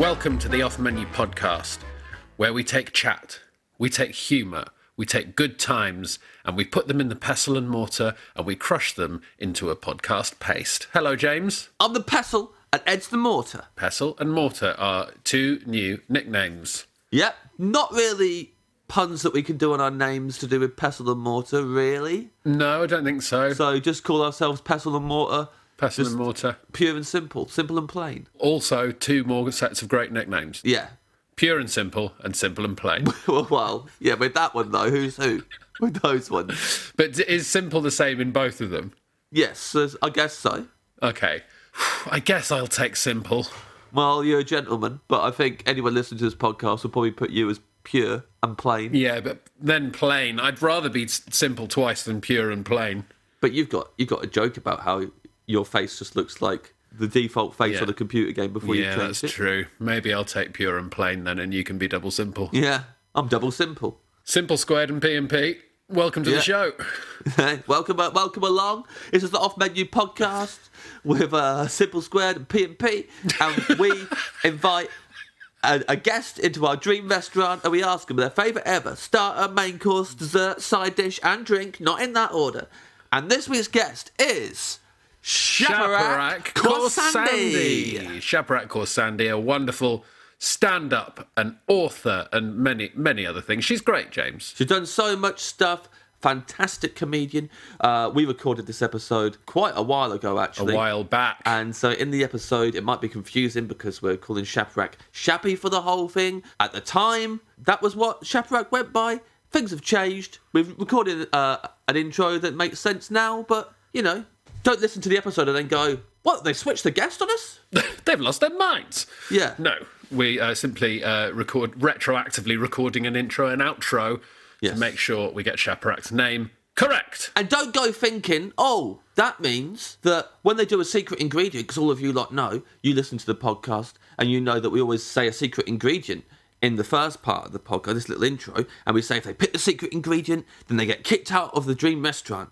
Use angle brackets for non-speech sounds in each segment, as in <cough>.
Welcome to the Off Menu podcast, where we take chat, we take humour, we take good times, and we put them in the pestle and mortar and we crush them into a podcast paste. Hello, James. I'm the pestle and Ed's the mortar. Pestle and mortar are two new nicknames. Yep, not really puns that we can do on our names to do with pestle and mortar, really. No, I don't think so. So just call ourselves pestle and mortar. Pestle just and mortar. Pure and simple, simple and plain. Also, two more sets of great nicknames. Yeah. Pure and simple, and simple and plain. <laughs> well, yeah, with that one though, who's who? With those ones. but is simple the same in both of them? Yes, I guess so. Okay. <sighs> I guess I'll take simple. Well, you're a gentleman, but I think anyone listening to this podcast will probably put you as pure and plain. Yeah, but then plain. I'd rather be simple twice than pure and plain. But you've got you've got a joke about how your face just looks like the default face Yeah. on a computer game before you yeah, change that's it. true. Maybe I'll take pure and plain then, and you can be double simple. Yeah, I'm double simple. Simple squared and P and P. Welcome to Yeah. the show. <laughs> welcome, uh, welcome along. This is the Off Menu podcast with uh, Simple Squared and P and P, and we <laughs> invite a, a guest into our dream restaurant, and we ask them their favourite ever starter, main course, dessert, side dish, and drink, not in that order. And this week's guest is Shaparak Khorsandi. Khorsandi. Shaparak Khorsandi, a wonderful stand-up and author and many many other things. She's great, James. She's done so much stuff. Fantastic comedian. Uh, we recorded this episode quite a while ago, actually. A while back. And so in the episode, it might be confusing because we're calling Shaparak Shappy for the whole thing. At the time, that was what Shaparak went by. Things have changed. We've recorded uh, an intro that makes sense now, but, you know, don't listen to the episode and then go, what, they switched the guest on us? <laughs> They've lost their minds. Yeah. No, we uh, simply uh, record retroactively recording an intro and outro Yes. to make sure we get Shaparak's name correct. And don't go thinking, oh, that means that when they do a secret ingredient, because all of you lot know, you listen to the podcast and you know that we always say a secret ingredient in the first part of the podcast, this little intro, and we say if they pick the secret ingredient, then they get kicked out of the dream restaurant.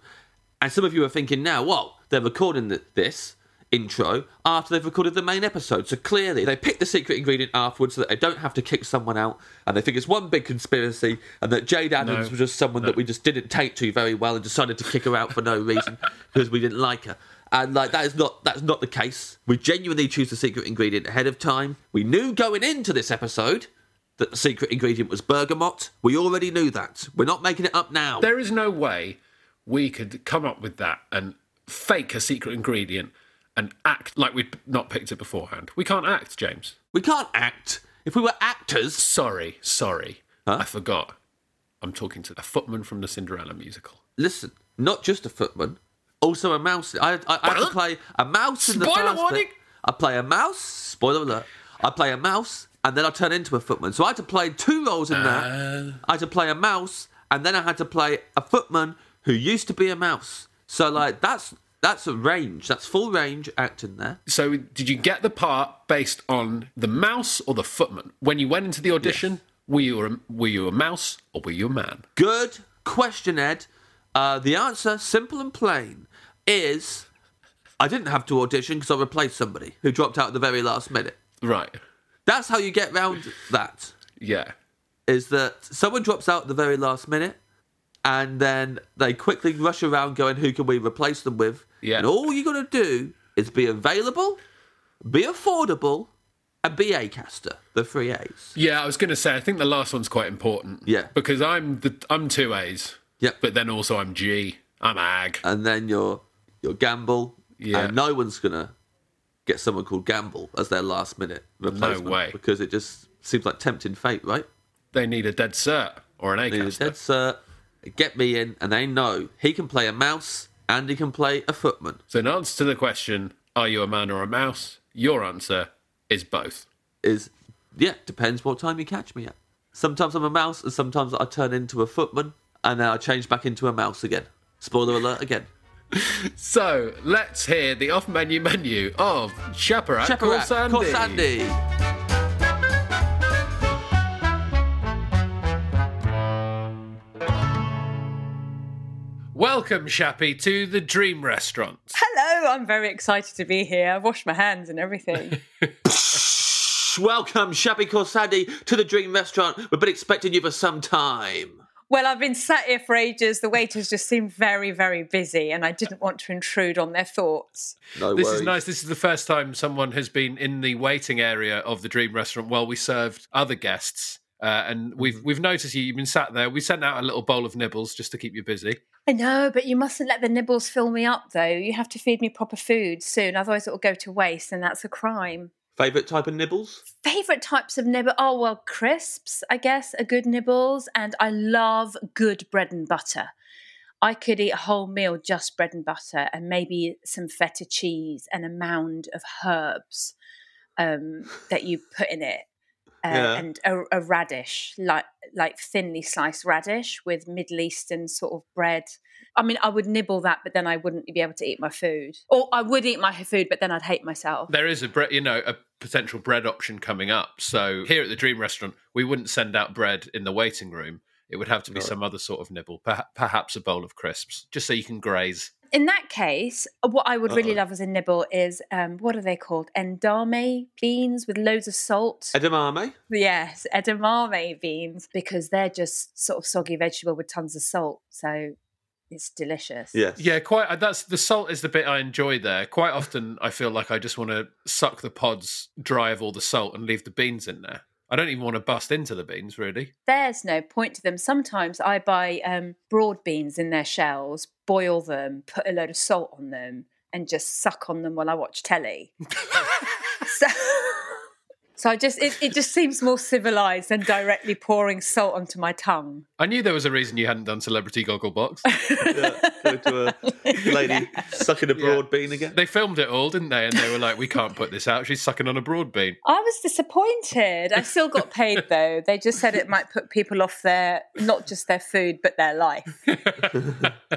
And some of you are thinking now, well, they're recording th- this intro after they've recorded the main episode. So clearly, they pick the secret ingredient afterwards so that they don't have to kick someone out. And they think it's one big conspiracy, and that Jade Adams No. was just someone that we just didn't take to very well and decided to kick her out for no reason <laughs> because we didn't like her. And like that is not that's not the case. We genuinely choose the secret ingredient ahead of time. We knew going into this episode that the secret ingredient was bergamot. We already knew that. We're not making it up now. There is no way we could come up with that and fake a secret ingredient and act like we'd not picked it beforehand. We can't act, James. we can't act. If we were actors, Sorry, sorry. I forgot. I'm talking to a footman from the Cinderella musical. listen, not just a footman, also a mouse. I, I, I had to play a mouse in the Spoiler first warning! bit. I play a mouse. Spoiler alert. I play a mouse, and then I turn into a footman. So I had to play two roles in that. Uh. I had to play a mouse, and then I had to play a footman who used to be a mouse. So like that's that's a range. That's full range acting there. So, did you get the part based on the mouse or the footman? When you went into the audition, were you a, were you a mouse or were you a man? Good question, Ed. Uh, the answer, simple and plain, is I didn't have to audition because I replaced somebody who dropped out at the very last minute. Right. That's how you get round that. Yeah. Is that someone drops out at the very last minute, and then they quickly rush around going, "Who can we replace them with?" Yeah. And all you got to do is be available, be affordable, and be a caster. The three A's. Yeah, I was going to say I think the last one's quite important. Yeah. Because I'm the I'm two A's. Yep. But then also I'm G. I'm Ag. and then you're you're gamble, Yeah. and no one's gonna get someone called gamble as their last minute replacement No way. because it just seems like tempting fate, right? They need a dead cert or an A need a dead cert, get me in, and they know he can play a mouse and he can play a footman. So in answer to the question, are you a man or a mouse? Your answer is both. Is yeah, depends what time you catch me at. Sometimes I'm a mouse, and sometimes I turn into a footman, and then I change back into a mouse again. Spoiler alert again. <laughs> So let's hear the off-menu menu of Chaperat Sheparat, Khorsandi. Khorsandi. Welcome, Shappy, to the Dream Restaurant. Hello, I'm very excited to be here. I've washed my hands and everything. <laughs> Welcome, Shappy Khorsandi, to the Dream Restaurant. We've been expecting you for some time. well, I've been sat here for ages. The waiters just seemed very, very busy, and I didn't want to intrude on their thoughts. No This worries. is nice. This is the first time someone has been in the waiting area of the Dream Restaurant while we served other guests. Uh, and we've Mm-hmm. we've noticed you. You've been sat there. We sent out a little bowl of nibbles just to keep you busy. I know, but you mustn't let the nibbles fill me up, though. You have to feed me proper food soon, otherwise it will go to waste, and that's a crime. Favourite type of nibbles? Favorite types of nibble? Oh well, crisps, I guess, are good nibbles, and I love good bread and butter. I could eat a whole meal just bread and butter, and maybe some feta cheese and a mound of herbs um, that you put in it, uh, Yeah. and a, a radish, like like thinly sliced radish with Middle Eastern sort of bread. I mean, I would nibble that, but then I wouldn't be able to eat my food, or I would eat my food, but then I'd hate myself. There is a bread, you know, a potential bread option coming up. So here at the Dream Restaurant, we wouldn't send out bread in the waiting room. It would have to be some other sort of nibble, perha- perhaps a bowl of crisps, just so you can graze. In that case, what I would really love as a nibble is um, what are they called? Endame beans with loads of salt. Edamame? yes, edamame beans because they're just sort of soggy vegetable with tons of salt. So it's delicious. Yes. Yeah, quite. uh, That's the salt is the bit I enjoy there. Quite often, I feel like I just want to suck the pods dry of all the salt and leave the beans in there. I don't even want to bust into the beans, really. There's no point to them. Sometimes I buy um, broad beans in their shells, boil them, put a load of salt on them, and just suck on them while I watch telly. <laughs> so, <laughs> so I just it, it just seems more civilized than directly pouring salt onto my tongue. I knew there was a reason you hadn't done Celebrity Gogglebox. <laughs> Yeah. Go to a lady sucking a broad bean again. they filmed it all, didn't they? And they were like, "We can't put this out. She's sucking on a broad bean." I was disappointed. I still got paid though. They just said it might put people off their not just their food but their life. <laughs> Do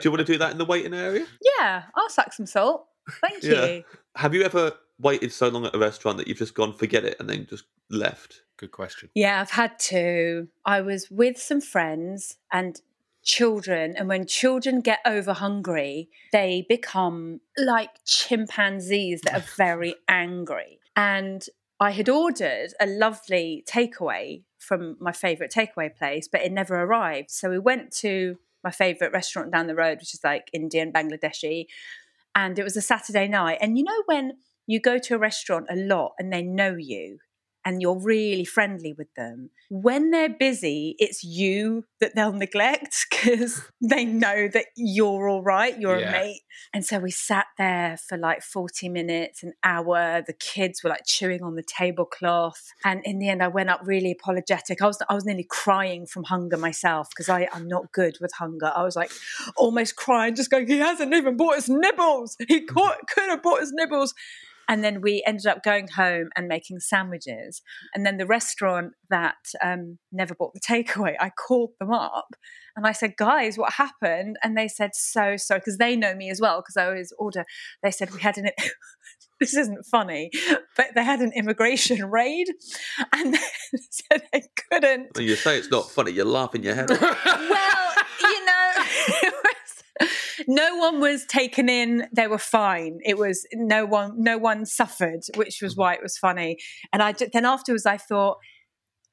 you want to do that in the waiting area? Yeah, I'll suck some salt. Thank you. Have you ever waited so long at a restaurant that you've just gone forget it and then just left? Good question. Yeah, I've had to. I was with some friends and children, and when children get over hungry, they become like chimpanzees that are very <laughs> angry. And I had ordered a lovely takeaway from my favourite takeaway place, but it never arrived. So we went to my favourite restaurant down the road, which is like Indian, Bangladeshi. And it was a Saturday night. And you know, when you go to a restaurant a lot and they know you, and you're really friendly with them. When they're busy, it's you that they'll <laughs> neglect because they know that you're all right, you're Yeah. a mate. And so we sat there for like 40 minutes, an hour. The kids were like chewing on the tablecloth. And in the end, I went up really apologetic. I was, I was nearly crying from hunger myself because I'm not good with hunger. I was like almost crying, just going, he hasn't even bought his nibbles. He mm-hmm. could, could have bought his nibbles. And then we ended up going home and making sandwiches. And then the restaurant that um, never bought the takeaway, I called them up and I said, guys, what happened? And they said, so sorry, because they know me as well, because I always order. They said, we had an, <laughs> this isn't funny, but they had an immigration raid and <laughs> they said they couldn't When you say it's not funny, you're laughing your head off. <laughs> well, you know, it was, no one was taken in. They were fine. It was no one. No one suffered, which was why it was funny. And I then afterwards, I thought.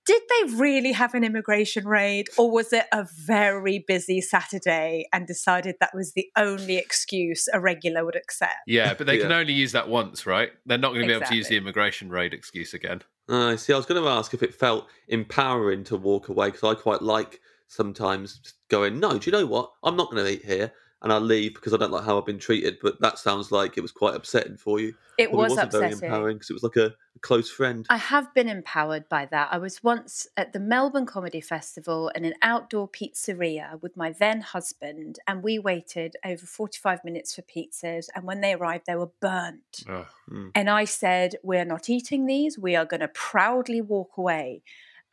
Did they really have an immigration raid, or was it a very busy Saturday and decided that was the only excuse a regular would accept? Yeah, but they can only use that once, right? They're not going to be able to use the immigration raid excuse again. I see. I was going to ask if it felt empowering to walk away because I quite like sometimes going, no, do you know what? I'm not going to eat here. And I leave because I don't like how I've been treated. But that sounds like it was quite upsetting for you. It Probably was wasn't very upsetting. empowering because it was like a, a close friend. I have been empowered by that. I was once at the Melbourne Comedy Festival in an outdoor pizzeria with my then husband, and we waited over 45 minutes for pizzas. And when they arrived, they were burnt. Ugh. Hmm. And I said, We're not eating these. We are going to proudly walk away.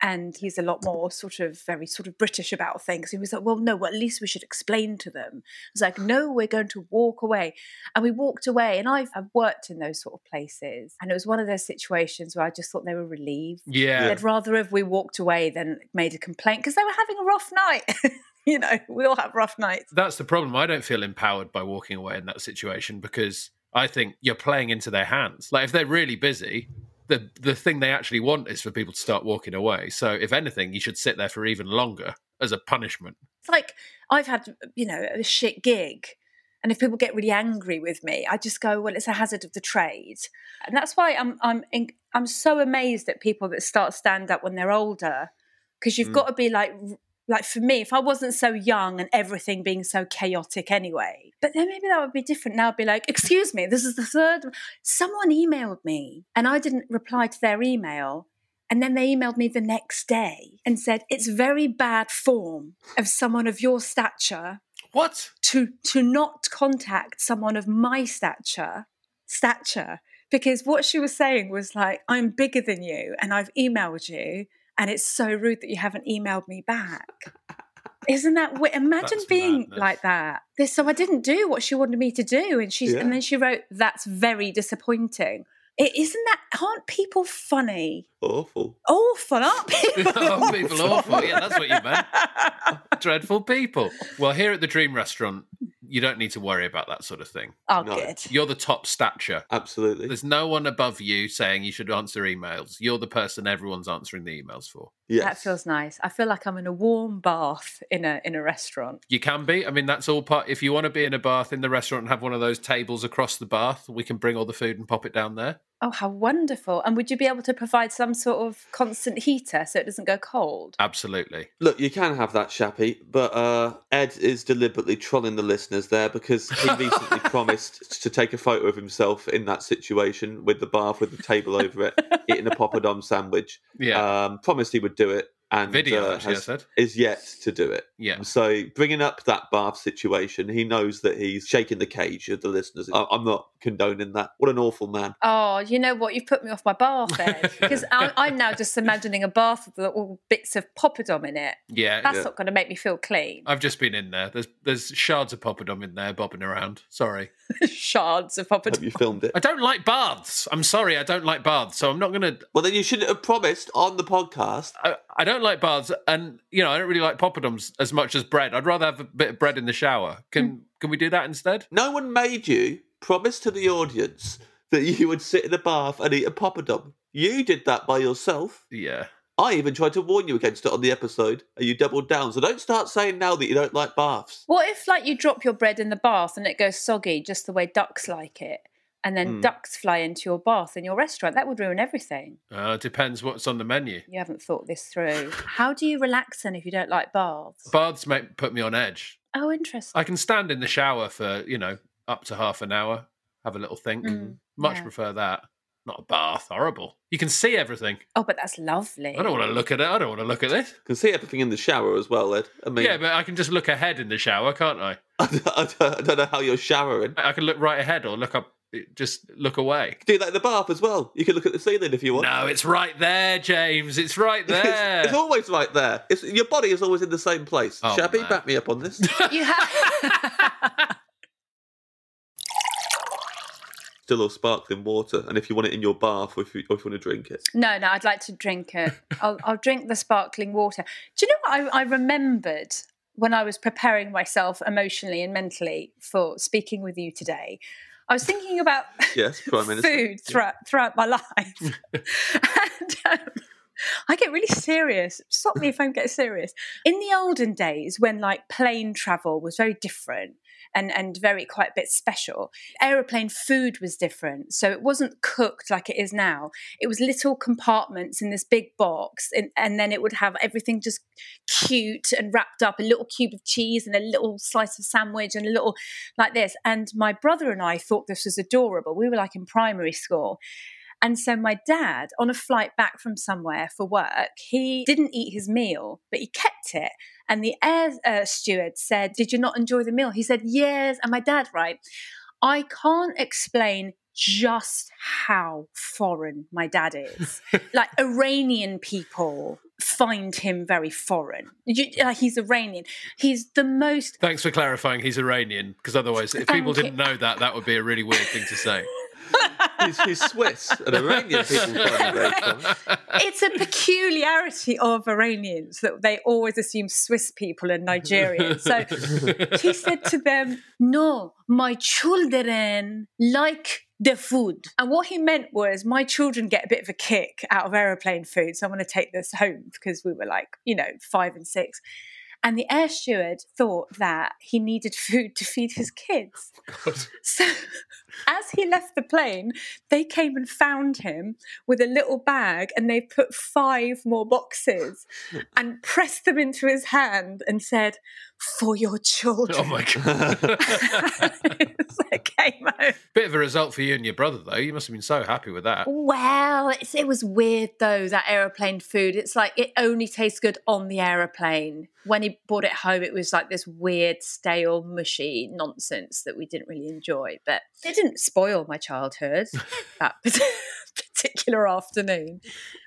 And he's a lot more sort of very sort of British about things. He was like, Well, no, well, at least we should explain to them. I was like, No, we're going to walk away. And we walked away. And I've, I've worked in those sort of places. And it was one of those situations where I just thought they were relieved. Yeah. They'd rather have we walked away than made a complaint because they were having a rough night. <laughs> you know, we all have rough nights. That's the problem. I don't feel empowered by walking away in that situation because I think you're playing into their hands. Like if they're really busy, the the thing they actually want is for people to start walking away. So if anything, you should sit there for even longer as a punishment. It's like I've had, you know, a shit gig. And if people get really angry with me, I just go, "Well, it's a hazard of the trade," and that's why I'm I'm in, I'm so amazed at people that start stand up when they're older, because you've mm. got to be like like for me, if I wasn't so young and everything being so chaotic anyway, but then maybe that would be different. Now I'd be like, "Excuse me, this is the third. Someone emailed me, and I didn't reply to their email." And then they emailed me the next day and said, It's very bad form of someone of your stature What? to to not contact someone of my stature stature. Because what she was saying was like, I'm bigger than you and I've emailed you, and it's so rude that you haven't emailed me back. Isn't that imagine That's being madness. like that? This, so I didn't do what she wanted me to do, and she's Yeah. and then she wrote, "That's very disappointing." It, isn't that? Aren't people funny? Awful. Awful, aren't <laughs> people? oh, people awful. Yeah, that's what you meant. <laughs> Dreadful people. Well, here at the Dream Restaurant, you don't need to worry about that sort of thing. Oh, No. good. You're the top stature. Absolutely. There's no one above you saying you should answer emails. You're the person everyone's answering the emails for. Yes. That feels nice. I feel like I'm in a warm bath in a in a restaurant. You can be. I mean, that's all part. If you want to be in a bath in the restaurant and have one of those tables across the bath, we can bring all the food and pop it down there. Oh, how wonderful! And would you be able to provide some sort of constant heater so it doesn't go cold? Absolutely. Look, you can have that, Shappy, but uh, Ed is deliberately trolling the listeners there because he recently <laughs> promised to take a photo of himself in that situation with the bath with the table over it, eating a poppadom sandwich. Yeah. Um, promised he would do it, and Video, uh, actually, has- said. is yet to do it. Yeah. So bringing up that bath situation, he knows that he's shaking the cage of the listeners. I- I'm not condoning that. What an awful man. Oh, you know what? You've put me off my bath bed because <laughs> I'm now just imagining a bath with all bits of poppadom in it. Yeah. That's Yeah. not going to make me feel clean. I've just been in there. There's there's shards of poppadom in there bobbing around. Sorry. <laughs> Shards of Have you filmed it? I don't like baths. I'm sorry. I don't like baths. So I'm not going to. Well, then you shouldn't have promised on the podcast. I, I don't like baths, and you know I don't really like poppadoms as much as bread. I'd rather have a bit of bread in the shower. Can mm. can we do that instead? No one made you promise to the audience that you would sit in a bath and eat a poppadom. You did that by yourself. Yeah. I even tried to warn you against it on the episode, and you doubled down. So don't start saying now that you don't like baths. What if, like, you drop your bread in the bath and it goes soggy just the way ducks like it? And then Hmm. ducks fly into your bath in your restaurant. That would ruin everything. Uh, depends what's on the menu. You haven't thought this through. How do you relax then if you don't like baths? Baths make put me on edge. Oh, interesting. I can stand in the shower for you know up to half an hour, have a little think. Mm, Much yeah. prefer that. Not a bath. Horrible. You can see everything. Oh, but that's lovely. I don't want to look at it. I don't want to look at this. can see everything in the shower as well, Ed. I mean, Yeah, but I can just look ahead in the shower, can't I? <laughs> I, I don't- I don't know how you're showering. I can look right ahead or look up. Just look away. Do that in the bath as well. You can look at the ceiling if you want. No, it's right there, James. It's right <laughs> there. it's always right there. It's, your body is always in the same place. Oh, Shappy, man. back me up on this. <laughs> You have. <laughs> Still all sparkling water, and if you want it in your bath, or if you, or if you want to drink it, no, no, I'd like to drink it. I'll, I'll drink the sparkling water. Do you know what I, I remembered when I was preparing myself emotionally and mentally for speaking with you today? I was thinking about yes, Prime <laughs> Minister. food throughout throughout my life, <laughs> <laughs> and um, I get really serious. Stop me if I'm getting serious. In the olden days, when like plane travel was very different and and very quite a bit special, aeroplane food was different. So it wasn't cooked like it is now. It was little compartments in this big box, and, and then it would have everything just cute and wrapped up a little cube of cheese and a little slice of sandwich and a little like this. And my brother and I thought this was adorable. We were like in primary school. And so my dad, on a flight back from somewhere for work, he didn't eat his meal, but he kept it. And the air uh, steward said, Did you not enjoy the meal? He said, Yes. And my dad, right? I can't explain just how foreign my dad is. <laughs> like Iranian people find him very foreign. You, like he's Iranian. He's the most Thanks for clarifying he's Iranian, because otherwise, if people you. didn't know that, that would be a really weird thing to say. <laughs> he's, he's Swiss, and Iranian people find very it's a peculiarity of Iranians that they always assume Swiss people are Nigerians. So he said to them, No, my children like the food. And what he meant was, My children get a bit of a kick out of aeroplane food. So I'm going to take this home because we were like, you know, five and six. And the air steward thought that he needed food to feed his kids. Oh, so, as he left the plane, they came and found him with a little bag and they put five more boxes and pressed them into his hand and said, For your oh children. Oh my <laughs> god! so it came home. Bit of a result for you and your brother, though. You must have been so happy with that. Well, it's, it was weird though, that aeroplane food. It's like it only tastes good on the aeroplane. When he brought it home, it was like this weird, stale, mushy nonsense that we didn't really enjoy. But it didn't spoil my childhood, <laughs> that <laughs> particular afternoon.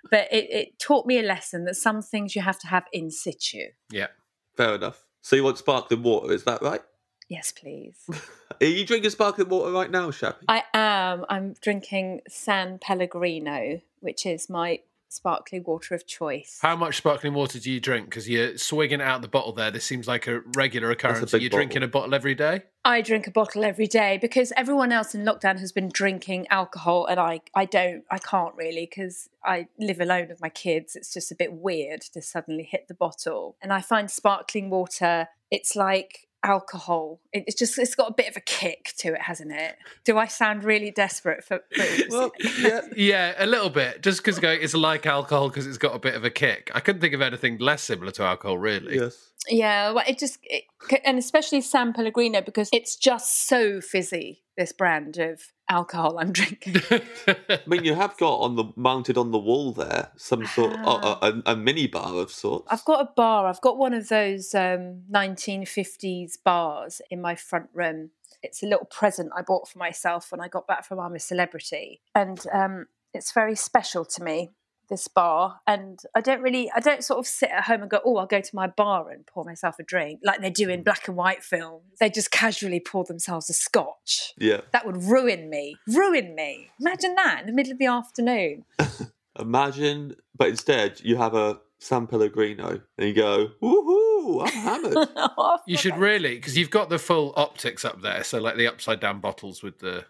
But it, it taught me a lesson that some things you have to have in situ. Yeah. Fair enough. So you want sparkling water, is that right? Yes, please. <laughs> Are you drinking sparkling water right now, Shappy? I am. I'm drinking San Pellegrino, which is my sparkling water of choice. How much sparkling water do you drink? Because you're swigging out the bottle there. This seems like a regular occurrence. Are big you drinking a bottle every day? I drink a bottle every day because everyone else in lockdown has been drinking alcohol and I, I don't, I can't really because I live alone with my kids. It's just a bit weird to suddenly hit the bottle. And I find sparkling water, it's like alcohol. It- It's just, it's got a bit of a kick to it, hasn't it? Do I sound really desperate for booze? <laughs> Well, yeah. Yeah, a little bit. Just because it's like alcohol because it's got a bit of a kick. I couldn't think of anything less similar to alcohol, really. Yes. Yeah, well, it just, it, and especially San Pellegrino because it's just so fizzy. This brand of alcohol I'm drinking. <laughs> I mean, you have got on the mounted on the wall there some sort of Ah. a, a, a mini bar of sorts. I've got a bar. I've got one of those um, 1950s bars in my front room. It's a little present I bought for myself when I got back from I'm a Celebrity, and um, it's very special to me. This bar, and I don't really, I don't sort of sit at home and go, oh, I'll go to my bar and pour myself a drink like they do in mm. black and white films. They just casually pour themselves a scotch. Yeah. That would ruin me. Ruin me. Imagine that in the middle of the afternoon. <laughs> Imagine, but instead you have a San Pellegrino and you go, woohoo, I'm hammered. <laughs> You should really, because you've got the full optics up there. So, like the upside down bottles with the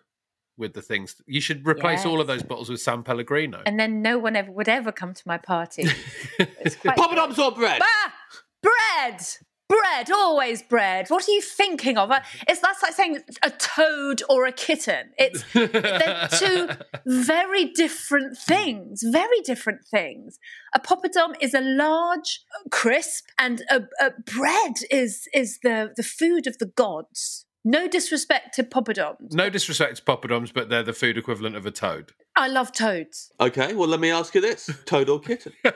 with the things. You should replace all of those bottles with San Pellegrino. and then no one ever would ever come to my party. <laughs> It's quite Poppadoms or bread? Ah, bread. bread, always bread. What are you thinking of? Uh, <laughs> It's that's like saying a toad or a kitten. It's they're two <laughs> very different things. Very different things. A poppadom is a large crisp, and a, a bread is is the the food of the gods. No disrespect to poppadoms. No disrespect to poppadoms, but they're the food equivalent of a toad. I love toads. Okay, well, let me ask you this <laughs> toad or kitten? <laughs> Good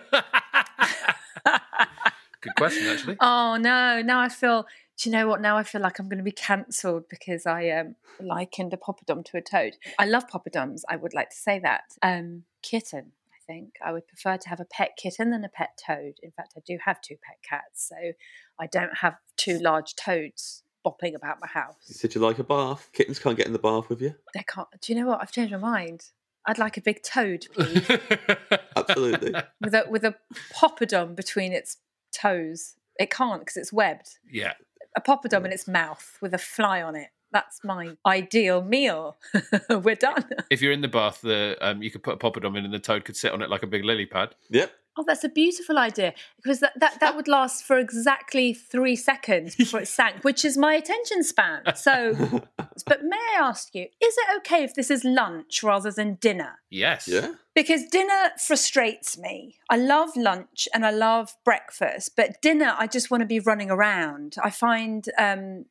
question, actually. Oh no! Now I feel. Do you know what? Now I feel like I'm going to be cancelled because I um, likened a poppadom to a toad. I love poppadoms. I would like to say that. Um, kitten. I think I would prefer to have a pet kitten than a pet toad. In fact, I do have two pet cats, so I don't have two large toads bopping about my house. You said you like a bath. Kittens can't get in the bath with you. They can't. Do you know what? I've changed my mind. I'd like a big toad, please, <laughs> Absolutely. with a with a poppadom between its toes. It can't because it's webbed. yeah. a poppadom in its mouth with a fly on it. That's my ideal meal. <laughs> We're done. If you're in the bath, the um, you could put a poppadom in, and the toad could sit on it like a big lily pad. yep. Oh, that's a beautiful idea because that, that, that would last for exactly three seconds before it sank, which is my attention span. So, <laughs> but may I ask you, is it okay if this is lunch rather than dinner? Yes. Yeah. Because dinner frustrates me. I love lunch and I love breakfast, but dinner, I just want to be running around. I find um,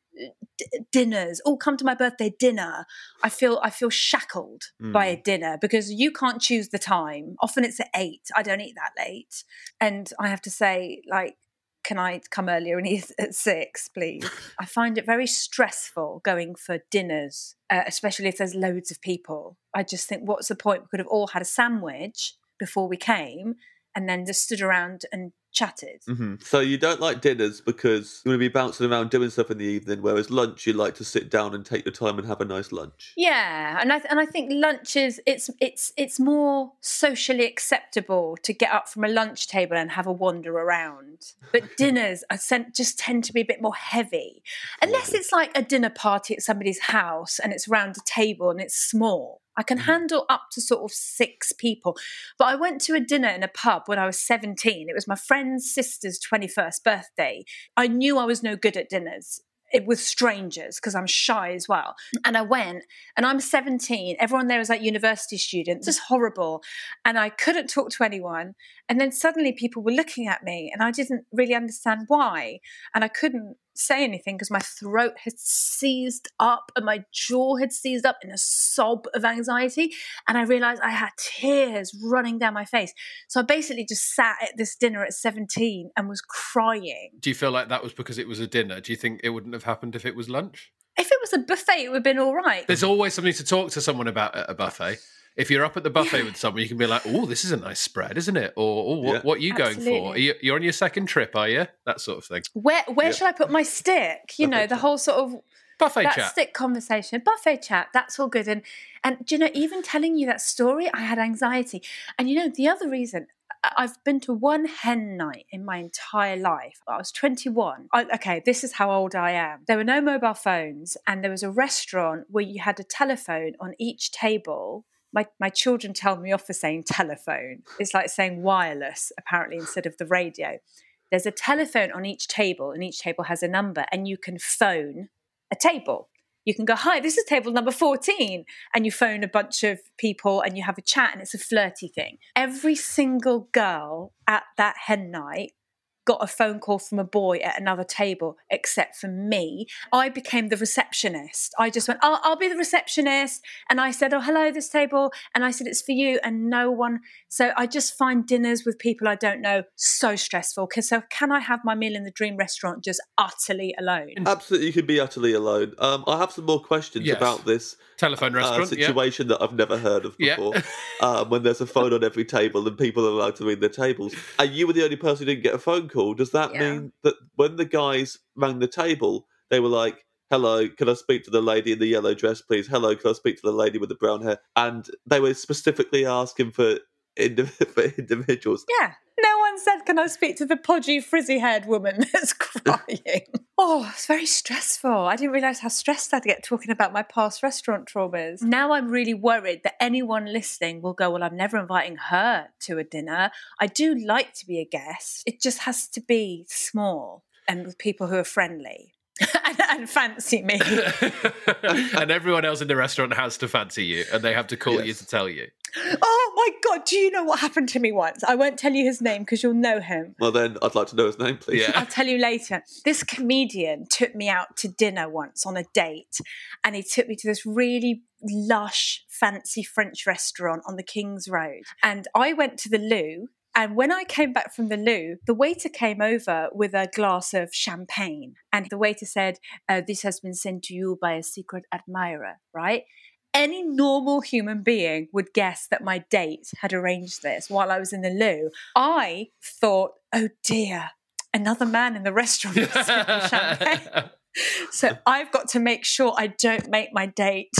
d- dinners, all come to my birthday dinner. I feel I feel shackled by a dinner because you can't choose the time. Often it's at eight. I don't eat that late, and I have to say, like, can I come earlier and <laughs> eat at six, please? <laughs> I find it very stressful going for dinners, uh, especially if there's loads of people. I just think, what's the point? We could have all had a sandwich before we came and then just stood around and chatted. Mm-hmm. So you don't like dinners because you want to be bouncing around doing stuff in the evening, whereas lunch you like to sit down and take your time and have a nice lunch. Yeah, and I and I think lunch is it's it's it's more socially acceptable to get up from a lunch table and have a wander around. But <laughs> dinners are sent, just tend to be a bit more heavy, unless it's like a dinner party at somebody's house and it's round a table and it's small. I can mm-hmm. handle up to sort of six people. But I went to a dinner in a pub when I was 17. It was my friend's sister's 21st birthday. I knew I was no good at dinners. It was strangers because I'm shy as well. And I went and I'm 17. Everyone there is like university students. It's horrible. And I couldn't talk to anyone. And then suddenly people were looking at me and I didn't really understand why. And I couldn't say anything because my throat had seized up and my jaw had seized up in a sob of anxiety. And I realized I had tears running down my face. So I basically just sat at this dinner at 17 and was crying. Do you feel like that was because it was a dinner? Do you think it wouldn't have happened if it was lunch? If it was a buffet, it would have been all right. There's always something to talk to someone about at a buffet. If you're up at the buffet with someone, you can be like, "Oh, this is a nice spread, isn't it?" Or, "Oh, what, Yeah. what are you going for? Are you, you're on your second trip, are you?" That sort of thing. Where where Yeah. should I put my stick? You know, the whole sort of Buffet that chat. stick conversation, buffet chat. That's all good. And and do you know, even telling you that story, I had anxiety. And you know, the other reason. I've been to one hen night in my entire life. I was 21. I, okay, this is how old I am. There were no mobile phones, and there was a restaurant where you had a telephone on each table. My, my children tell me off for saying telephone. It's like saying wireless, apparently, instead of the radio. There's a telephone on each table, and each table has a number, and you can phone a table. You can go, Hi, this is table number 14. And you phone a bunch of people and you have a chat, and it's a flirty thing. Every single girl at that hen night got a phone call from a boy at another table except for me. I became the receptionist. I just went, I'll, I'll be the receptionist. And I said, Oh, hello, this table. And I said, It's for you. And no one. So I just find dinners with people I don't know so stressful. 'Cause So can I have my meal in the dream restaurant just utterly alone? Absolutely, you can be utterly alone. Um, I have some more questions Yes. about this Telephone uh, restaurant. yeah. situation that I've never heard of Yeah. before. um, when there's a phone on every table and people are allowed to ring their tables, and you were the only person who didn't get a phone call. Does that Yeah. mean that when the guys rang the table, they were like, "Hello, can I speak to the lady in the yellow dress, please? Hello, can I speak to the lady with the brown hair?" And they were specifically asking for, indi- <laughs> for individuals. Yeah. No one said, Can I speak to the podgy, frizzy haired woman <laughs> that's crying? <laughs> oh, it's very stressful. I didn't realise how stressed I'd get talking about my past restaurant traumas. Now I'm really worried that anyone listening will go, Well, I'm never inviting her to a dinner. I do like to be a guest, it just has to be small. and with people who are friendly and, and fancy me. <laughs> and everyone else in the restaurant has to fancy you, and they have to call you to tell you. oh my god! Do you know what happened to me once? I won't tell you his name because you'll know him. Well, then I'd like to know his name, please. Yeah. I'll tell you later. This comedian took me out to dinner once on a date, and he took me to this really lush, fancy French restaurant on the King's Road. And I went to the loo. And when I came back from the loo, the waiter came over with a glass of champagne. And the waiter said, uh, This has been sent to you by a secret admirer, right? Any normal human being would guess that my date had arranged this while I was in the loo. I thought, oh dear, another man in the restaurant is <laughs> champagne. So I've got to make sure I don't make my date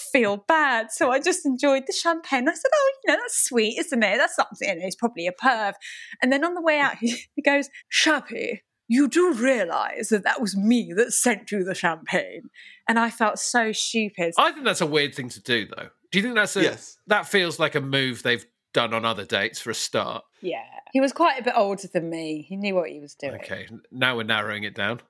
feel bad. So I just enjoyed the champagne. I said, oh, you know, that's sweet, isn't it? That's something. You know, he's probably a perv. And then on the way out, he, <laughs> he goes, Shappy, you do realize that that was me that sent you the champagne. And I felt so stupid. I think that's a weird thing to do, though. Do you think that's a Yes. that feels like a move they've done on other dates for a start? yeah. He was quite a bit older than me. He knew what he was doing. Okay, now we're narrowing it down.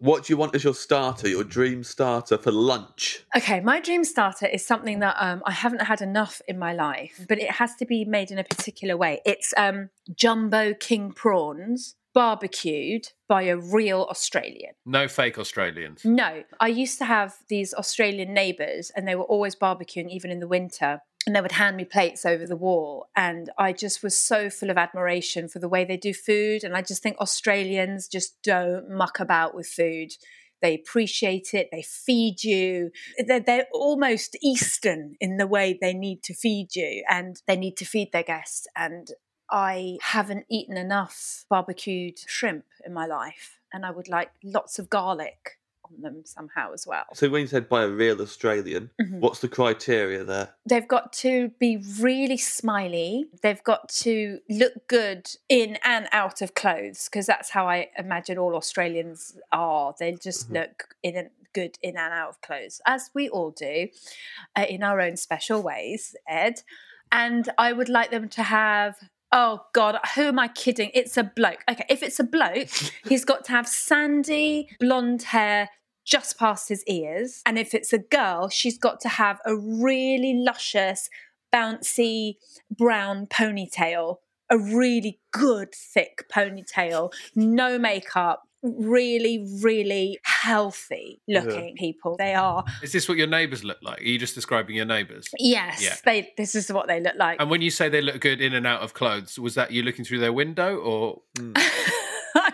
What do you want as your starter, your dream starter for lunch? Okay, my dream starter is something that um, I haven't had enough in my life, but it has to be made in a particular way. It's um, jumbo king prawns barbecued by a real Australian. No fake Australians. No, I used to have these Australian neighbours, and they were always barbecuing, even in the winter. And they would hand me plates over the wall. And I just was so full of admiration for the way they do food. And I just think Australians just don't muck about with food. They appreciate it, they feed you. They're, they're almost Eastern in the way they need to feed you, and they need to feed their guests. And I haven't eaten enough barbecued shrimp in my life, and I would like lots of garlic on them somehow as well. So when you said by a real Australian, Mhm. what's the criteria there? They've got to be really smiley. They've got to look good in and out of clothes because that's how I imagine all Australians are. They just look in and good in and out of clothes, as we all do, uh, in our own special ways, Ed. And I would like them to have. Oh God, who am I kidding? It's a bloke. Okay, if it's a bloke, <laughs> he's got to have sandy blonde hair just past his ears. And if it's a girl, she's got to have a really luscious, bouncy brown ponytail, a really good thick ponytail, no makeup, really, really healthy looking people. They are. Is this what your neighbours look like? Are you just describing your neighbours? Yes, Yeah. they this is what they look like. And when you say they look good in and out of clothes, was that you looking through their window or I hmm? <laughs>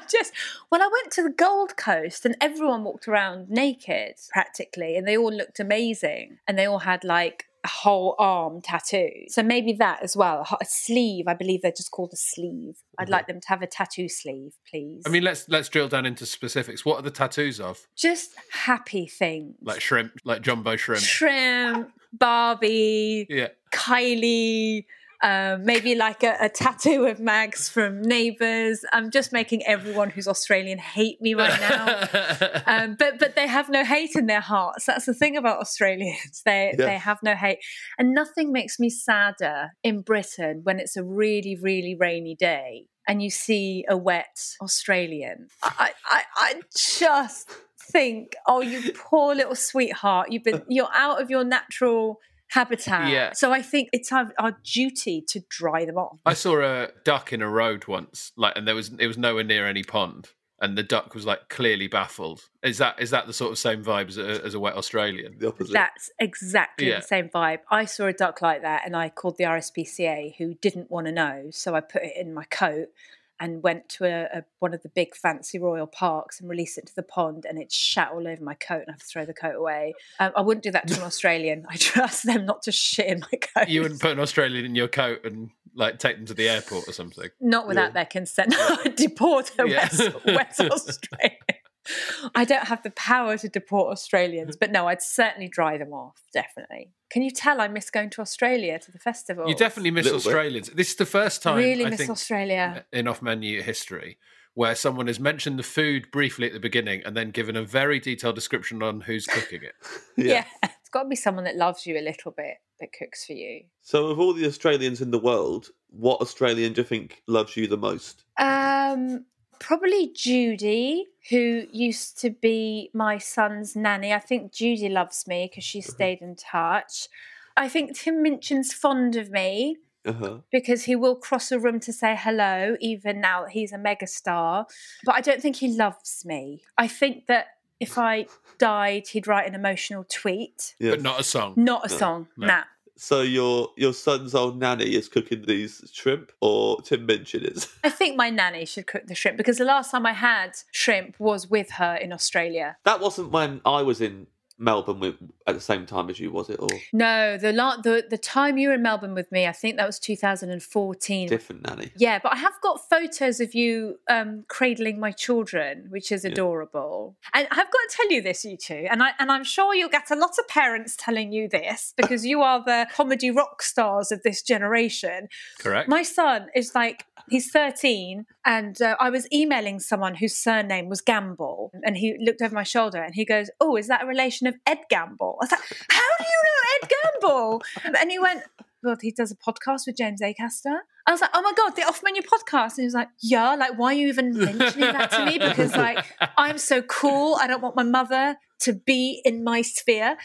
just when I went to the Gold Coast and everyone walked around naked practically, and they all looked amazing, and they all had like a whole arm tattoo. So maybe that as well, a sleeve. I believe they're just called a sleeve. I'd mm-hmm. like them to have a tattoo sleeve, please. I mean let's let's drill down into specifics. What are the tattoos of? just happy things Like shrimp, like jumbo shrimp. shrimp, Barbie, Yeah. Kylie. Um, maybe like a, a tattoo of Mags from Neighbours. I'm just making everyone who's Australian hate me right now. <laughs> um, but but they have no hate in their hearts. That's the thing about Australians. <laughs> They Yeah. they have no hate, and nothing makes me sadder in Britain when it's a really really rainy day and you see a wet Australian. I I, I just think, oh, you poor little sweetheart. You've been you're out of your natural habitat. Yeah. So I think it's our, our duty to dry them off. I saw a duck in a road once, like, and there was it was nowhere near any pond, and the duck was like clearly baffled. Is that is that the sort of same vibe as a, as a wet Australian? The opposite. That's exactly Yeah. the same vibe. I saw a duck like that and I called the RSPCA who didn't want to know. So I put it in my coat and went to a, a, one of the big fancy royal parks and released it to the pond and it shat all over my coat and I have to throw the coat away. Um, I wouldn't do that to an <laughs> Australian. I trust them not to shit in my coat. <laughs> You wouldn't put an Australian in your coat and like take them to the airport or something. Not without their consent. I'd <laughs> deport a Yeah. West, West Australian. I don't have the power to deport Australians, but no, I'd certainly dry them off, definitely. Can you tell I miss going to Australia to the festival? You definitely miss Little bit. Australians. This is the first time I really I miss think Australia. in off menu history where someone has mentioned the food briefly at the beginning and then given a very detailed description on who's cooking it. <laughs> Yeah. it's got to be someone that loves you a little bit that cooks for you. So, of all the Australians in the world, what Australian do you think loves you the most? Um, Probably Judy, who used to be my son's nanny. I think Judy loves me because she stayed in touch. I think Tim Minchin's fond of me Uh-huh. because he will cross a room to say hello, even now that he's a megastar. But I don't think he loves me. I think that if I died, he'd write an emotional tweet, Yeah. But not a song. not a song. no. Nah. So your your son's old nanny is cooking these shrimp, or Tim Minchin is? <laughs> I think my nanny should cook the shrimp because the last time I had shrimp was with her in Australia. That wasn't when I was in Melbourne with, at the same time as you, was it? Or No, the la- the the time you were in Melbourne with me, I think that was 2014. different nanny? Yeah, but I have got photos of you um, cradling my children, which is adorable. And I've got to tell you this, you two, and I and I'm sure you'll get a lot of parents telling you this <laughs> because you are the comedy rock stars of this generation. Correct. My son is like he's 13, and uh, I was emailing someone whose surname was Gamble, and he looked over my shoulder and he goes, "Oh, is that a relation of Ed Gamble?" I was like, "How do you know Ed Gamble?" And he went, "Well, he does a podcast with James Acaster." I was like, "Oh my god, the Off Menu podcast!" And he was like, "Yeah, like why are you even mentioning that to me? Because like I'm so cool. I don't want my mother to be in my sphere."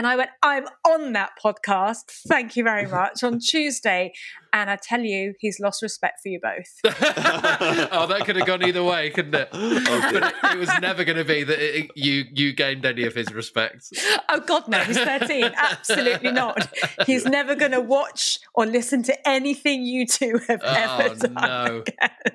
And I went, I'm on that podcast. Thank you very much on Tuesday. And I tell you, he's lost respect for you both. <laughs> oh, that could have gone either way, couldn't it? but it, it was never going to be that it, you you gained any of his respect. Oh, God, no, he's 13. Absolutely not. He's never going to watch or listen to anything you two have ever Oh done. no!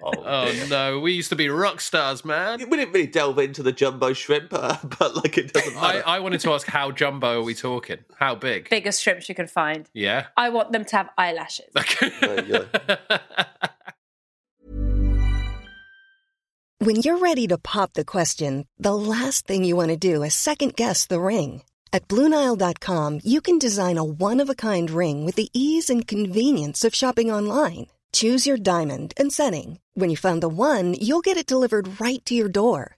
Oh no! We used to be rock stars, man. We didn't really delve into the jumbo shrimp, uh, <laughs> but like it doesn't I. I wanted to ask how jumbo are we talking? How big? Biggest shrimps you can find. Yeah. I want them to have eyelashes. There you go. When you're ready to pop the question, the last thing you want to do is second guess the ring. At Bluenile.com, you can design a one of a kind ring with the ease and convenience of shopping online. Choose your diamond and setting. When you find the one, you'll get it delivered right to your door.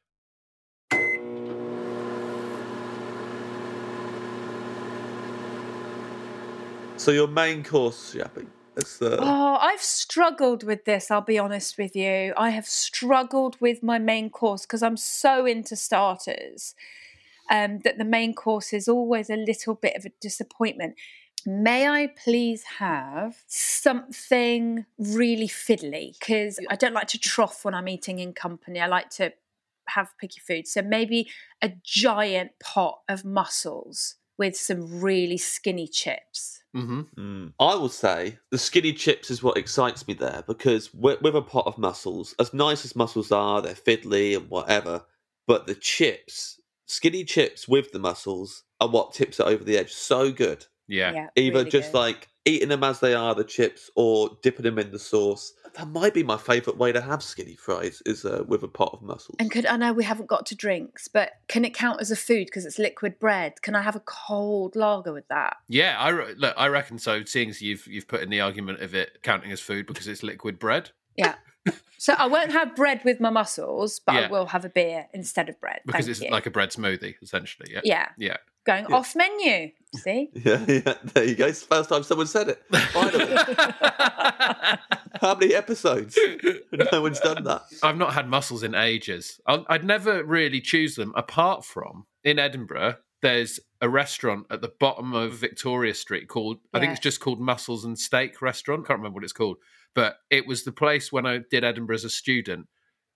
So your main course, Yappy, uh, Oh, I've struggled with this, I'll be honest with you. I have struggled with my main course because I'm so into starters um, that the main course is always a little bit of a disappointment. May I please have something really fiddly? Because I don't like to trough when I'm eating in company. I like to have picky food. So maybe a giant pot of mussels with some really skinny chips. Mm-hmm. I will say the skinny chips is what excites me there because with, with a pot of mussels, as nice as mussels are, they're fiddly and whatever, but the chips, skinny chips with the mussels, are what tips it over the edge. So good. Yeah. Either really just good. like eating them as they are, the chips, or dipping them in the sauce. That might be my favourite way to have skinny fries is uh, with a pot of mussels. And could I know we haven't got to drinks, but can it count as a food because it's liquid bread? Can I have a cold lager with that? Yeah, I re- look. I reckon so. Seeing as you've you've put in the argument of it counting as food because it's liquid bread, Yeah. <laughs> so I won't have bread with my mussels, but I will have a beer instead of bread. because Thank it's you. like a bread smoothie essentially. Yeah. yeah, Yeah. Going Yeah. off menu. See, <laughs> yeah, yeah, there you go. It's the first time someone said it. Finally. <laughs> How many episodes? no one's done that. I've not had mussels in ages. i I'd never really choose them apart from in Edinburgh. There's a restaurant at the bottom of Victoria Street called I think it's just called Mussels and Steak Restaurant. Can't remember what it's called, but it was the place when I did Edinburgh as a student.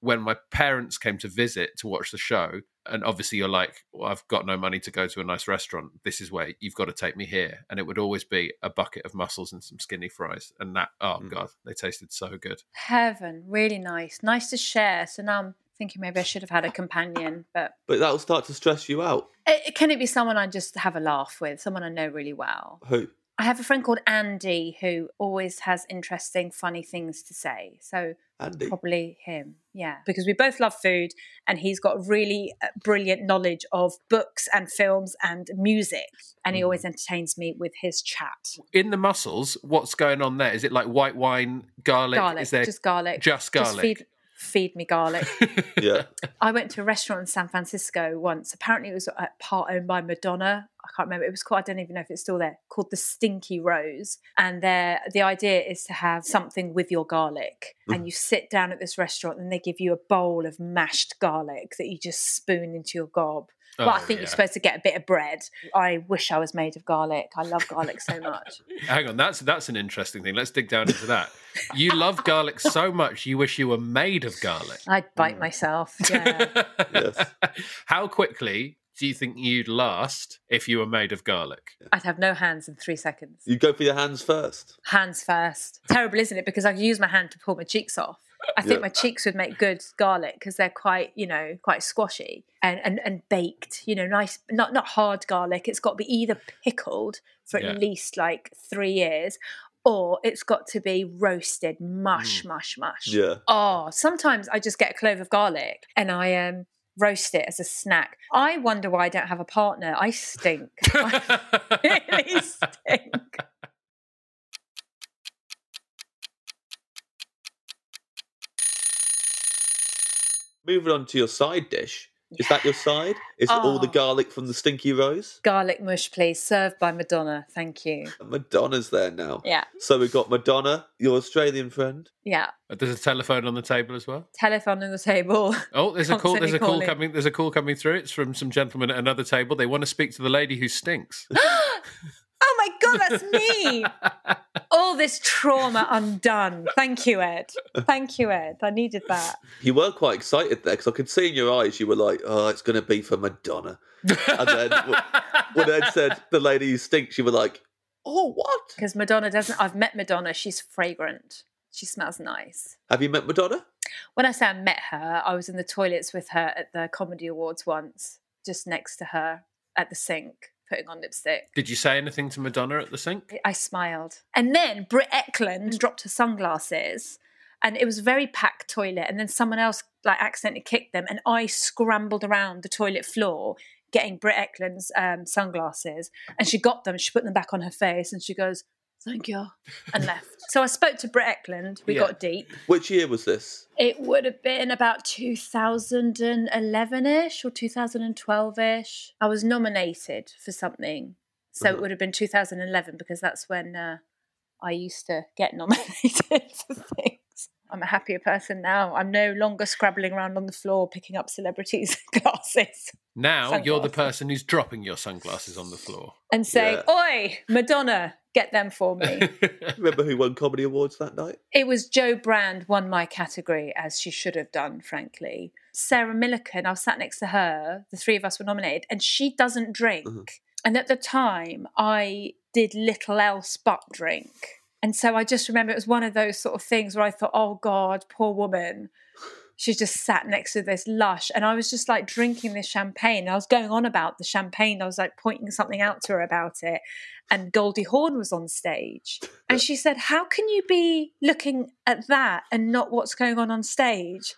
When my parents came to visit to watch the show, and obviously you're like, well, I've got no money to go to a nice restaurant. This is where you've got to take me here, and it would always be a bucket of mussels and some skinny fries, and that oh Mm. god, they tasted so good. heaven, really nice, nice to share. So now I'm thinking maybe I should have had a companion, but But that'll start to stress you out. it, can it be someone I just have a laugh with, someone I know really well? Who? I have a friend called Andy who always has interesting, funny things to say. So Andy. probably him, yeah, because we both love food, and he's got really uh, brilliant knowledge of books and films and music, and he Mm. always entertains me with his chat. in the mussels, what's going on there? Is it like white wine, garlic? garlic, Is there just garlic, just garlic? feed, feed me garlic. <laughs> Yeah. I went to a restaurant in San Francisco once. Apparently, it was a part owned by Madonna. I can't remember. It was called. I don't even know if it's still there. Called the Stinky Rose. And there, the idea is to have something with your garlic. And mm. you sit down at this restaurant, and they give you a bowl of mashed garlic that you just spoon into your gob. Well, I Oh, think yeah. you're supposed to get a bit of bread. I wish I was made of garlic. I love garlic so much. <laughs> Hang on, that's that's an interesting thing. Let's dig down into that. You love garlic so much, you wish you were made of garlic. I'd bite mm. myself. <laughs> Yeah. Yes. How quickly do you think you'd last if you were made of garlic? I'd have no hands in three seconds. You'd go for your hands first. hands first. Terrible, isn't it? Because I could use my hand to pull my cheeks off. I think Yeah. my cheeks would make good garlic because they're quite, you know, quite squashy and, and and baked. You know, nice, not not hard garlic. It's got to be either pickled for Yeah. at least like three years, or it's got to be roasted, mush, mush, mush. Yeah. Oh, sometimes I just get a clove of garlic and I um roast it as a snack. I wonder why I don't have a partner. I stink. <laughs> I really <laughs> stink. Moving on to your side dish. Is that your side? Is it all the Oh. garlic from the stinky rose? Garlic mush, please. Served by Madonna. Thank you. <laughs> Madonna's there now. Yeah. So we've got Madonna, your Australian friend. Yeah. Uh, there's a telephone on the table as well. Telephone on the table. Oh, there's a call. There's a call calling. coming. There's a call coming through. It's from some gentlemen at another table. They want to speak to the lady who stinks. <gasps> Oh my God, that's me. <laughs> All this trauma undone. Thank you, Ed. Thank you, Ed. I needed that. You were quite excited there because I could see in your eyes you were like, "Oh, it's going to be for Madonna." And then when Ed said the lady who stinks, you were like, "Oh, what? Because Madonna doesn't, I've met Madonna. She's fragrant. She smells nice. Have you met Madonna?" When I say I met her, I was in the toilets with her at the Comedy Awards once, just next to her at the sink, putting on lipstick. Did you say anything to Madonna at the sink? I smiled. And then Britt Ekland dropped her sunglasses and it was a very packed toilet. And then someone else like accidentally kicked them and I scrambled around the toilet floor getting Britt Ekland's um, sunglasses. And she got them, she put them back on her face and she goes, Thank you, and left. <laughs> So I spoke to Britt Ekland. We Yeah. got deep. Which year was this? It would have been about 2011 ish or 2012 ish. I was nominated for something. So it would have been 2011 because that's when uh, I used to get <laughs> nominated for things. I'm a happier person now. I'm no longer scrabbling around on the floor picking up celebrities' <laughs> glasses Now you're the person who's dropping your sunglasses on the floor. and saying, Oi, Madonna, get them for me. <laughs> Remember who won comedy awards that night? it was Jo Brand won my category, as she should have done, frankly. Sarah Millican, I was sat next to her, the three of us were nominated, and she doesn't drink. Mm-hmm. And at the time, I did little else but drink. And so I just remember it was one of those sort of things where I thought, oh God, poor woman. She's just sat next to this lush. And I was just like drinking this champagne. I was going on about the champagne. I was like pointing something out to her about it. And Goldie Hawn was on stage. And she said, How can you be looking at that and not what's going on on stage?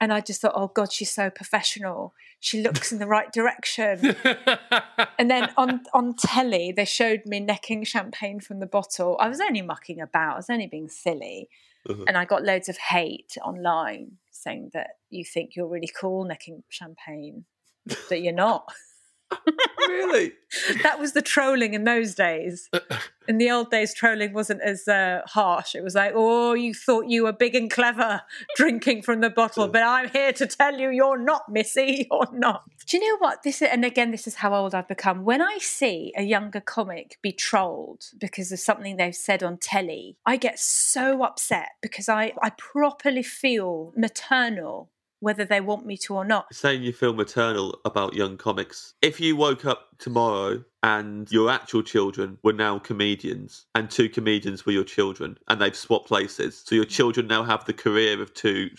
And I just thought, oh God, she's so professional. She looks in the right direction. <laughs> and then on on telly, they showed me necking champagne from the bottle. I was only mucking about. I was only being silly, uh-huh. and I got loads of hate online saying that you think you're really cool necking champagne, but you're not. <laughs> Really? <laughs> that was the trolling in those days. In the old days, trolling wasn't as uh, harsh. It was like, oh, you thought you were big and clever <laughs> drinking from the bottle, but I'm here to tell you you're not, Missy, <laughs> you're not. Do you know what this is? And again, this is how old I've become. When I see a younger comic be trolled because of something they've said on telly, I get so upset because I, I properly feel maternal. Whether they want me to or not. Saying you feel maternal about young comics. If you woke up tomorrow and your actual children were now comedians and two comedians were your children and they've swapped places, so your children now have the career of two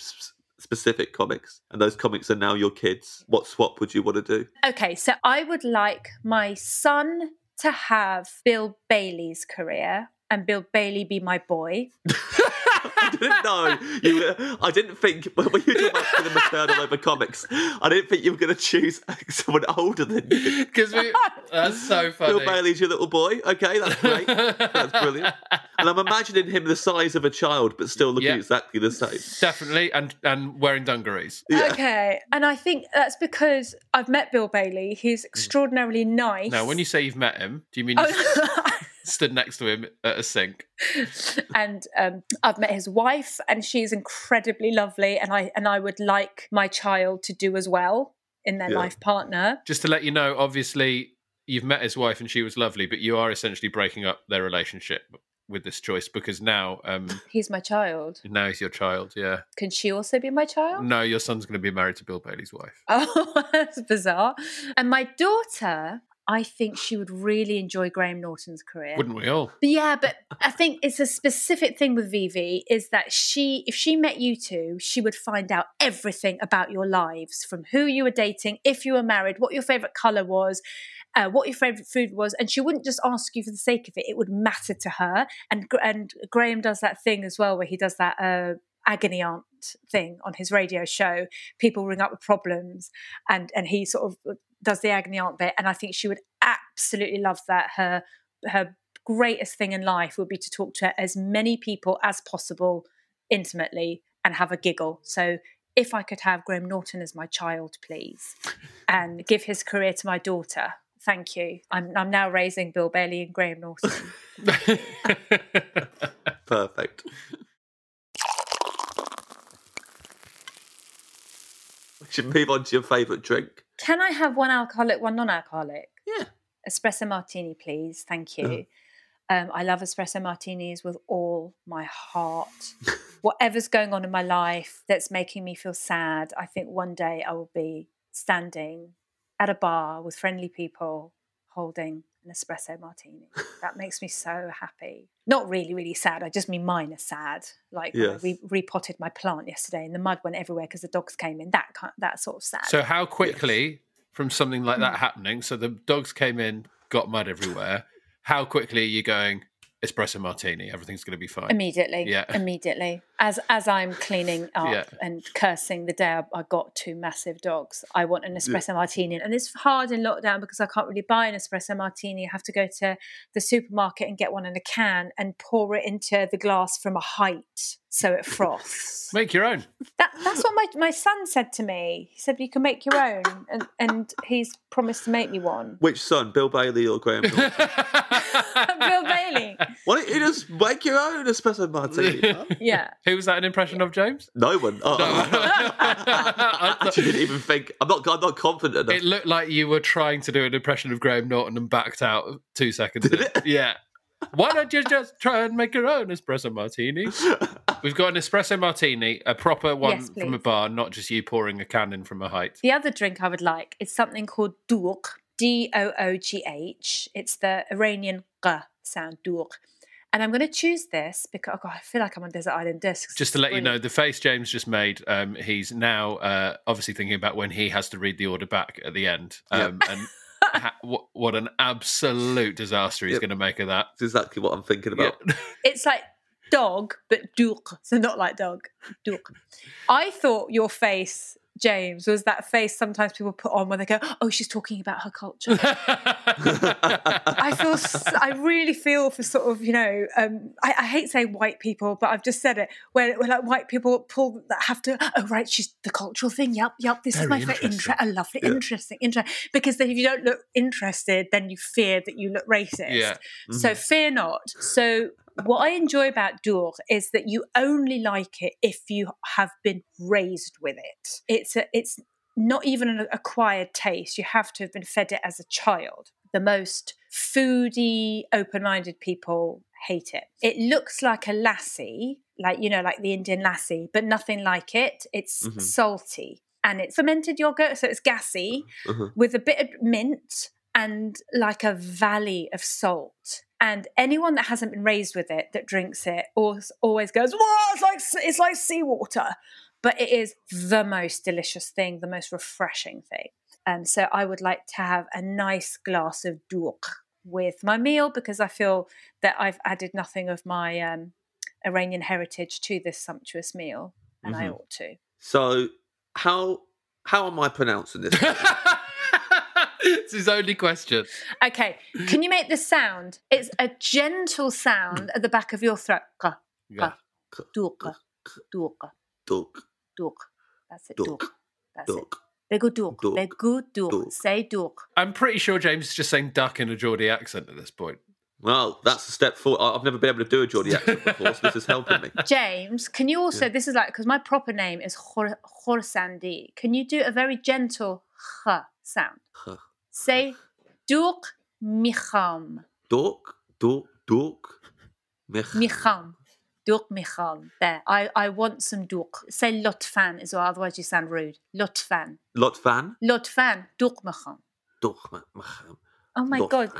specific comics and those comics are now your kids, what swap would you want to do? Okay, so I would like my son to have Bill Bailey's career and Bill Bailey be my boy. I didn't know you. Were, I didn't think <laughs> when you were talking about the maternal over comics. I didn't think you were going to choose <laughs> someone older than you. Because that's so <laughs> funny. Bill Bailey's your little boy. Okay, that's great. That's brilliant. And I'm imagining him the size of a child, but still looking Yeah. exactly the same. Definitely, and and wearing dungarees. Yeah. Okay, and I think that's because I've met Bill Bailey. He's mm. extraordinarily nice. Now, when you say you've met him, do you mean you Oh, stood next to him at a sink? <laughs> and um, I've met his wife, and she's incredibly lovely. And I and I would like my child to do as well in their Yeah. life partner. Just to let you know, obviously, you've met his wife and she was lovely, but you are essentially breaking up their relationship with this choice because now, um, <sighs> He's my child. now he's your child. Yeah. Can she also be my child? No, your son's going to be married to Bill Bailey's wife. <laughs> Oh, <laughs> that's bizarre. And my daughter, I think she would really enjoy Graham Norton's career. Wouldn't we all? But yeah, but I think it's a specific thing with Vivi is that she, if she met you two, she would find out everything about your lives from who you were dating, if you were married, what your favorite color was, uh, what your favorite food was, and she wouldn't just ask you for the sake of it. It would matter to her. And and Graham does that thing as well, where he does that. Uh, agony aunt thing on his radio show people ring up with problems and and he sort of does the agony aunt bit and i think she would absolutely love that her her greatest thing in life would be to talk to as many people as possible intimately and have a giggle. So if I could have Graham Norton as my child, please, and give his career to my daughter. Thank you. I'm, I'm now raising Bill Bailey and Graham Norton. <laughs> Perfect. We should move on to your favourite drink. Can I have one alcoholic, one non alcoholic? Yeah. Espresso martini, please. Thank you. Um, I love espresso martinis with all my heart. <laughs> Whatever's going on in my life that's making me feel sad, I think one day I will be standing at a bar with friendly people holding an espresso martini. That makes me so happy. Not really, really sad. I just mean mine are sad. Like when I Yes. re- repotted my plant yesterday and the mud went everywhere because the dogs came in. That kind, that sort of sad. So, how quickly from something like that mm. happening? So, the dogs came in, got mud everywhere. How quickly are you going, espresso martini, everything's going to be fine? Immediately, Yeah. <laughs> immediately. As as I'm cleaning up Yeah. and cursing the day I, I got two massive dogs, I want an espresso martini, and it's hard in lockdown because I can't really buy an espresso martini. I have to go to the supermarket and get one in a can and pour it into the glass from a height. So it froths. <laughs> Make your own. That, that's what my, my son said to me. He said you can make your own, and, and he's promised to make me one. Which son, Bill Bailey or Graham? Norton? <laughs> <laughs> Bill Bailey. Why don't you just make your own espresso martini? huh? Yeah. Who was that an impression of, James? No one. Oh, oh. I I actually didn't even think. I'm not. I'm not confident enough. It looked like you were trying to do an impression of Graham Norton and backed out two seconds. Did in. Yeah. Why don't you just try and make your own espresso martini? <laughs> We've got an espresso martini, a proper one Yes, from a please. bar, not just you pouring a cannon from a height. The other drink I would like is something called doogh, D O O G H. It's the Iranian g sound, doogh. And I'm going to choose this because oh God, I feel like I'm on Desert Island Discs. Just to let you know, the face James just made, um, he's now uh, obviously thinking about when he has to read the order back at the end. Um, and ha- what, what an absolute disaster he's Yep. going to make of that. That's exactly what I'm thinking Yeah. about. <laughs> It's like dog, but doogh. So not like dog, doogh. I thought your face, James, was that face sometimes people put on when they go, oh, she's talking about her culture. <laughs> I feel, I really feel for sort of, you know, um, I, I hate saying white people, but I've just said it. Where, where like white people pull that have to, oh right, she's the cultural thing. Yep, yep. This is my favorite. interesting. Inter- I love it. Yeah. Interesting, interesting. Because then if you don't look interested, then you fear that you look racist. Yeah. So fear not. So what I enjoy about Doogh is that you only like it if you have been raised with it. It's a, it's not even an acquired taste. You have to have been fed it as a child. The most foodie, open-minded people hate it. It looks like a lassi, like you know, like the Indian lassi, but nothing like it. It's Mhm. salty and it's fermented yogurt, so it's gassy Uh-huh. with a bit of mint and like a valley of salt. And anyone that hasn't been raised with it that drinks it always, always goes, "Whoa, it's like it's like seawater," but it is the most delicious thing, the most refreshing thing. And so I would like to have a nice glass of doogh with my meal because I feel that I've added nothing of my um, Iranian heritage to this sumptuous meal, and I Mhm. ought to. So how how am I pronouncing this? <laughs> it's his only question. Okay, can you make this sound? It's a gentle sound at the back of your throat. Ka, Yeah. ka, duka, duka, Duk, duka. That's it. duk, Duk. That's it. duk. Begu duk. Duk. Begu duk. Duk. Say duk. I'm pretty sure James is just saying duck in a Geordie accent at this point. Well, that's a step forward. I- I've never been able to do a Geordie accent <laughs> before, so this is helping me. James, can you also? This is like because my proper name is Khor- Khorsandi. Can you do a very gentle h sound? Huh. Say duk micham. Duk, duk, duk. Mich. Micham. Duk micham. There. I, I want some duk. Say lotfan as well, otherwise you sound rude. Lotfan. Lotfan. Lotfan. Duk micham. Duk, ma- macham. Oh my god.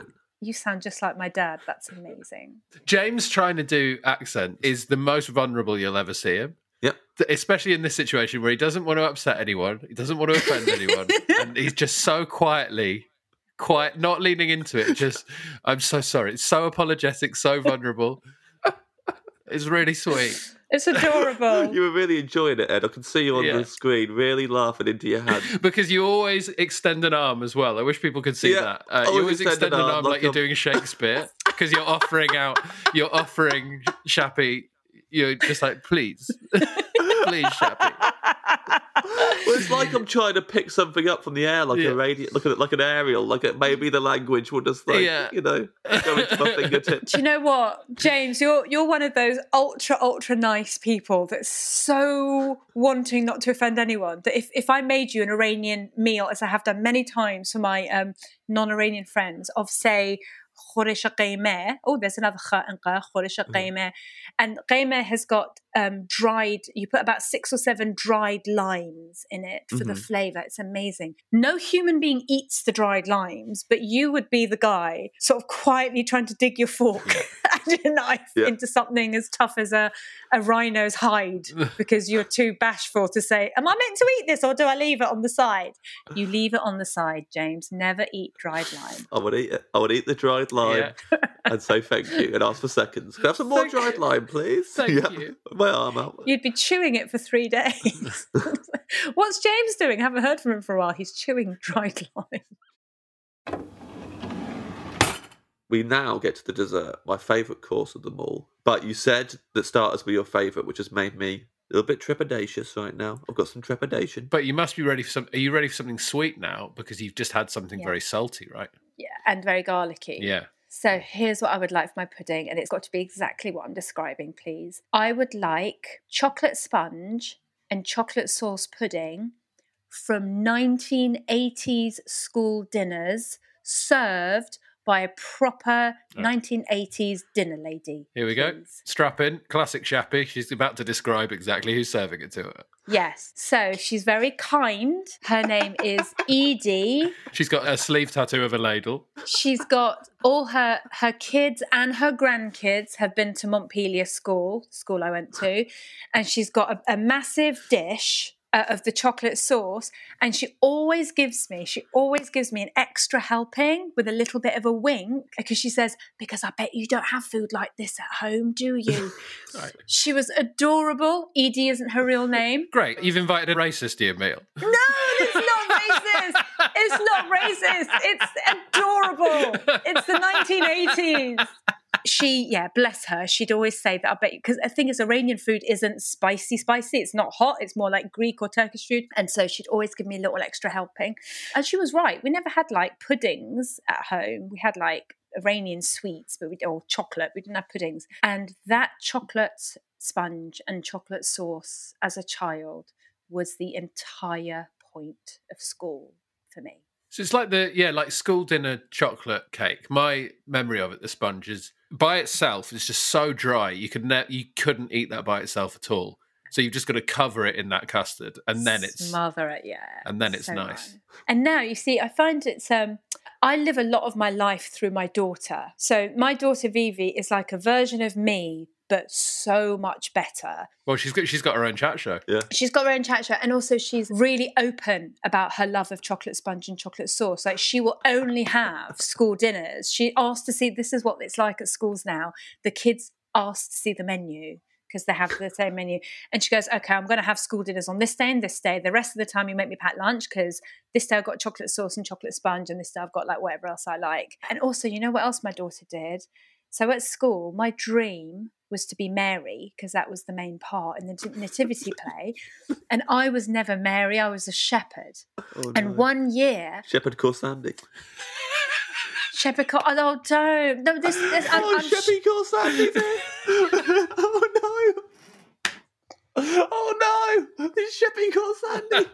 You sound just like my dad. That's amazing. James trying to do accent is the most vulnerable you'll ever see him. Yep. Especially in this situation where he doesn't want to upset anyone, he doesn't want to offend anyone, <laughs> and he's just so quietly, quiet, not leaning into it. Just, I'm so sorry. It's so apologetic, so vulnerable. It's really sweet. It's adorable. <laughs> You were really enjoying it, Ed. I can see you on Yeah. the screen, really laughing into your hand. <laughs> Because you always extend an arm as well. I wish people could see Yeah, that. Uh, always you always extend extend an an arm arm like like you're doing Shakespeare <laughs> because you're offering out, you're offering Shappy, you're just like, please, please, Shappy. Well, it's like I'm trying to pick something up from the air, like Yeah. a radio, look at it like an aerial, like it, maybe the language will just like Yeah. you know go into my <laughs> fingertips. Do you know what, James? You're you're one of those ultra ultra nice people that's so wanting not to offend anyone. That if, if I made you an Iranian meal, as I have done many times for my um, non-Iranian friends, of say khoresh qeymeh. Oh, there's another kha and qa, khoresh qeymeh. And qeymeh has got um, dried. You put about six or seven dried limes in it for the Mhm. flavour. It's amazing. No human being eats the dried limes, but you would be the guy sort of quietly trying to dig your fork <laughs> <laughs> and your knife Yeah. into something as tough as a, a rhino's hide <laughs> because you're too bashful to say, Am I meant to eat this or do I leave it on the side? You leave it on the side, James. Never eat dried lime. I would eat it. I would eat the dried lime <laughs> and say thank you and ask for seconds. Can I have some more Thank- dried lime, please? Thank Yeah. you. My arm out. You'd be chewing it for three days. What's James doing? I haven't heard from him for a while. He's chewing dried lime. We now get to the dessert, my favourite course of them all. But you said that starters were your favourite, which has made me a little bit trepidatious right now. I've got some trepidation. But you must be ready for some. Are you ready for something sweet now? Because you've just had something Yeah. very salty, right? Yeah, and very garlicky. Yeah. So here's what I would like for my pudding, and it's got to be exactly what I'm describing, please. I would like chocolate sponge and chocolate sauce pudding from 1980s school dinners served by a proper 1980s dinner lady. Here we go. please. Strap in. Classic Shappy. She's about to describe exactly who's serving it to her. Yes. So she's very kind. Her name is Edie. She's got a sleeve tattoo of a ladle. She's got all her her kids and her grandkids have been to Montpelier School, school I went to, and she's got a, a massive dish uh, of the chocolate sauce, and she always gives me she always gives me an extra helping with a little bit of a wink because she says because I bet you don't have food like this at home, do you? <laughs> Right. She was adorable. Edie isn't her real name. Great. You've invited a racist to your meal. No, it's not racist. It's not racist. It's adorable. It's the 1980s. She, yeah, bless her. She'd always say that. I bet because the thing is, Iranian food isn't spicy, spicy. It's not hot. It's more like Greek or Turkish food. And so she'd always give me a little extra helping. And she was right. We never had like puddings at home. We had like Iranian sweets, but we or chocolate. We didn't have puddings. And that chocolate sponge and chocolate sauce as a child was the entire point of school for me. So it's like the yeah, like school dinner chocolate cake. My memory of it, the sponge is by itself. It's just so dry. You could ne- you couldn't eat that by itself at all. So you've just got to cover it in that custard, and then it's smother it, yeah. and then it's So nice. right. And now you see, I find it's um I live a lot of my life through my daughter. So my daughter Vivi is like a version of me, but so much better. well. She's got she's got her own chat show. Yeah. She's got her own chat show, and also she's really open about her love of chocolate sponge and chocolate sauce. Like she will only have school dinners. She asked to see this is what it's like at schools now. The kids ask to see the menu because they have the same menu, and she goes, "Okay, I'm going to have school dinners on this day and this day. The rest of the time, you make me pack lunch because this day I've got chocolate sauce and chocolate sponge, and this day I've got like whatever else I like." And also, you know what else my daughter did? So at school, my dream was to be Mary because that was the main part in the nativity play. And I was never Mary, I was a shepherd. Oh, And one year, Shepherd Khorsandi. shepherd called, oh, don't. No, this, this I'm, oh, I'm sh- Shepherd Khorsandi. <laughs> oh no. Oh no! It's Sheppy Khorsandi.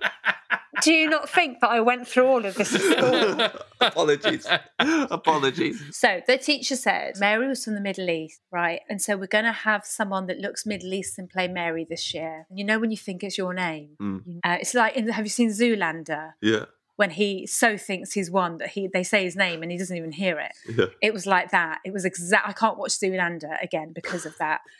do you not think that I went through all of this at school? <laughs> Apologies. Apologies. So the teacher said Mary was from the Middle East, right? And so we're going to have someone that looks Middle Eastern play Mary this year. You know when you think it's your name, Mm. uh, it's like in, have you seen Zoolander Yeah. when he so thinks he's won that he they say his name and he doesn't even hear it. Yeah. It was like that. It was exact. I can't watch Zoolander again because of that. <laughs>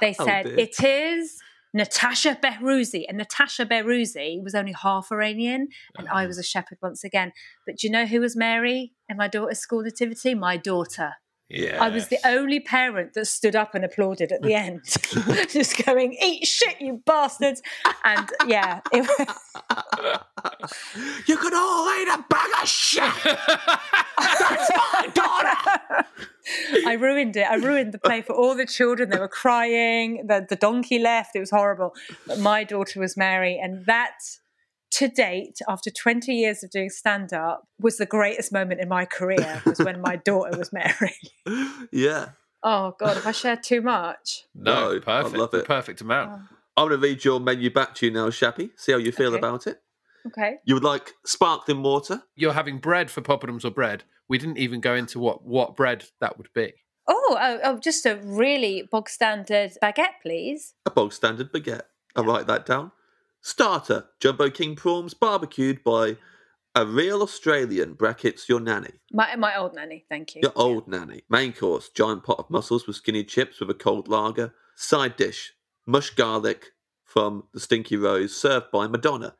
They Oh, said dear. it is Natasha Behrouzi, and Natasha Behrouzi was only half Iranian, and I Oh. was ah. a shepherd once again. But do you know who was Mary in my daughter's school nativity? My daughter. Yeah, I was the only parent that stood up and applauded at the <laughs> end, <laughs> just going, "Eat shit, you bastards!" And yeah, it was, You could all eat a bag of shit. That's my daughter. <laughs> I ruined it. I ruined the play for all the children. They were crying. The, the donkey left. It was horrible. But my daughter was Mary. And that, to date, after 20 years of doing stand up, was the greatest moment in my career, was when my <laughs> daughter was married. Yeah. Oh, God, have I shared too much? no, No, I perfect, love the it. perfect amount. Oh. I'm going to read your menu back to you now, Shappy. See how you feel Okay. about it. Okay. You would like sparkling water. You're having bread for poppadoms or bread. We didn't even go into what what bread that would be. Oh, oh, oh, just a really bog standard baguette, please. A bog standard baguette. I'll write that down. Starter, Jumbo King prawns barbecued by a real Australian, brackets your nanny. My, my old nanny, thank you. Your old nanny. Main course, giant pot of mussels with skinny chips with a cold lager. Side dish, mush garlic from the Stinky Rose, served by Madonna.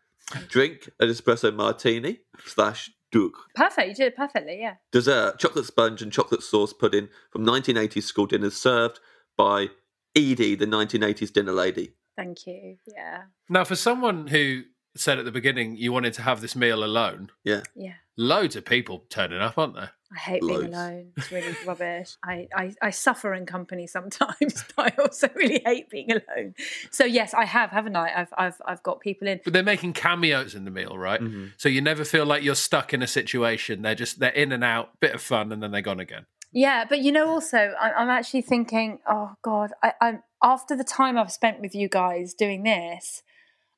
Drink, an espresso martini slash duke. Perfect. You did it perfectly, yeah. Dessert, chocolate sponge and chocolate sauce pudding from 1980s school dinners served by Edie, the 1980s dinner lady. Thank you. Yeah. Now, for someone who said at the beginning you wanted to have this meal alone, Yeah. Yeah. loads of people turning up, aren't there? I hate being alone. It's really <laughs> rubbish. I, I, I suffer in company sometimes, <laughs> but I also really hate being alone. So yes, I have, haven't I? I've I've I've got people in. But they're making cameos in the meal, right? Mm-hmm. So you never feel like you're stuck in a situation. They're just they're in and out, bit of fun, and then they're gone again. Yeah, but you know, also, I, I'm actually thinking, oh God, I, I'm after the time I've spent with you guys doing this,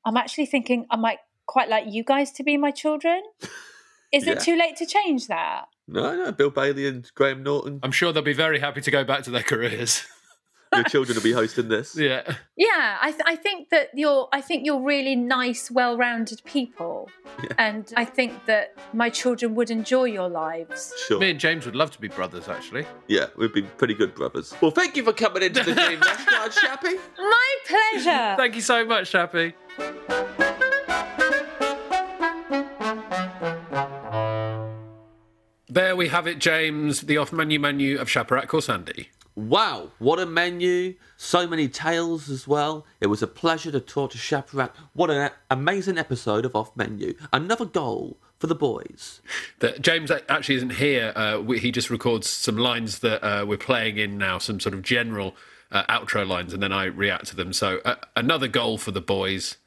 I'm actually thinking I might quite like you guys to be my children. Is Yeah. it too late to change that? No, no, Bill Bailey and Graham Norton. I'm sure they'll be very happy to go back to their careers. <laughs> Your children will be hosting this. <laughs> yeah. Yeah, I, th- I think that you're. I think you're really nice, well-rounded people, and I think that my children would enjoy your lives. Sure. Me and James would love to be brothers, actually. Yeah, we'd be pretty good brothers. Well, thank you for coming into the Dream Restaurant, Shappy. My pleasure. <laughs> Thank you so much, Shappy. There we have it, James, the off menu menu of Shaparak Khorsandi. Wow, what a menu. So many tales as well. It was a pleasure to talk to Shaparak. What an amazing episode of Off Menu. Another goal for the boys. That James actually isn't here. Uh, we, he just records some lines that uh, we're playing in now, some sort of general uh, outro lines, and then I react to them. So uh, another goal for the boys.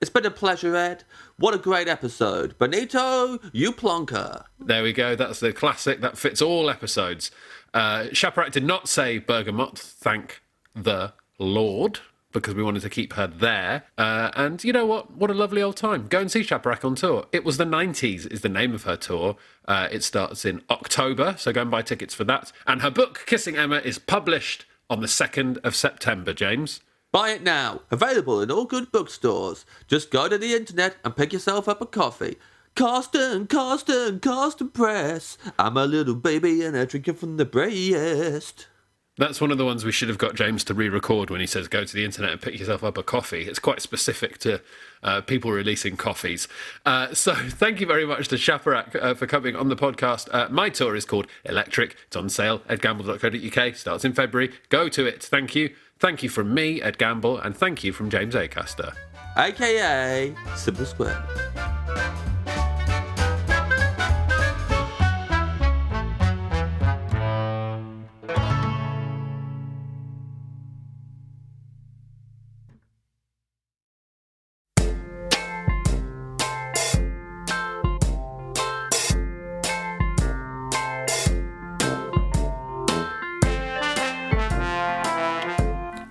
It's been a pleasure, Ed. What a great episode. Benito, you plonker. There we go. That's the classic. That fits all episodes. Uh, Shaparak did not say Bergamot, thank the Lord, because we wanted to keep her there. Uh, and you know what? What a lovely old time. Go and see Shaparak on tour. It was the 90s, is the name of her tour. Uh, it starts in October, so go and buy tickets for that. And her book, Kissing Emma, is published on the 2nd of September, James. Buy it now. Available in all good bookstores. Just go to the internet and pick yourself up a coffee. Carsten, Carsten, Carsten Press. I'm a little baby and I drink it from the breast. That's one of the ones we should have got James to re-record when he says go to the internet and pick yourself up a coffee. It's quite specific to uh, people releasing coffees. Uh, so <laughs> thank you very much to Shaparak uh, for coming on the podcast. Uh, my tour is called Electric. It's on sale at gamble.co.uk. Starts in February. Go to it. Thank you. Thank you from me, Ed Gamble, and thank you from James Acaster. AKA Simple Square.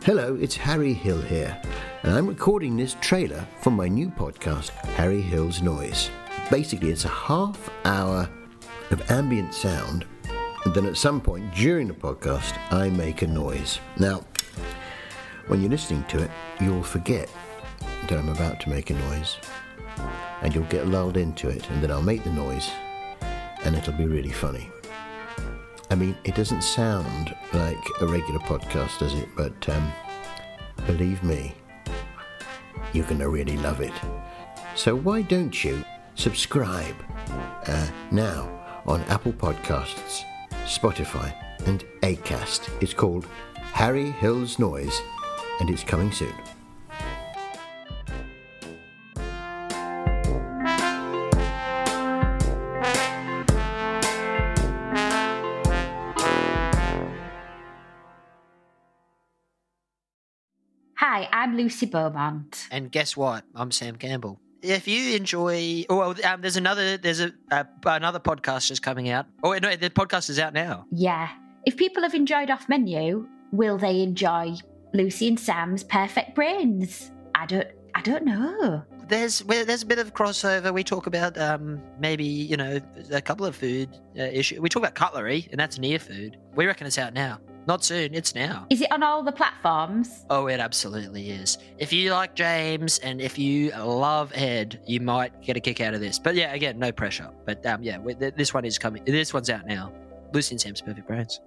Hello, it's Harry Hill here, and I'm recording this trailer for my new podcast, Harry Hill's Noise. Basically, it's a half hour of ambient sound, and then at some point during the podcast, I make a noise. Now, when you're listening to it, you'll forget that I'm about to make a noise, and you'll get lulled into it, and then I'll make the noise, and it'll be really funny. I mean, it doesn't sound like a regular podcast, does it? But um, believe me, you're going to really love it. So why don't you subscribe uh, now on Apple Podcasts, Spotify, and Acast? It's called Harry Hill's Noise, and it's coming soon. Hi, I'm Lucy Beaumont. And guess what? I'm Sam Campbell. If you enjoy, oh, well, um, there's another, there's a uh, another podcast just coming out. Oh, wait, no, the podcast is out now. Yeah. If people have enjoyed Off Menu, will they enjoy Lucy and Sam's Perfect Brains? I don't, I don't know. There's there's a bit of crossover. We talk about um, maybe you know a couple of food uh, issues. We talk about cutlery, and that's near food. We reckon it's out now. Not soon. It's now. Is it on all the platforms? Oh, it absolutely is. If you like James and if you love Ed, you might get a kick out of this. But yeah, again, no pressure. But um, yeah, we- th- this one is coming. This one's out now. Lucy and Sam's Perfect Brains.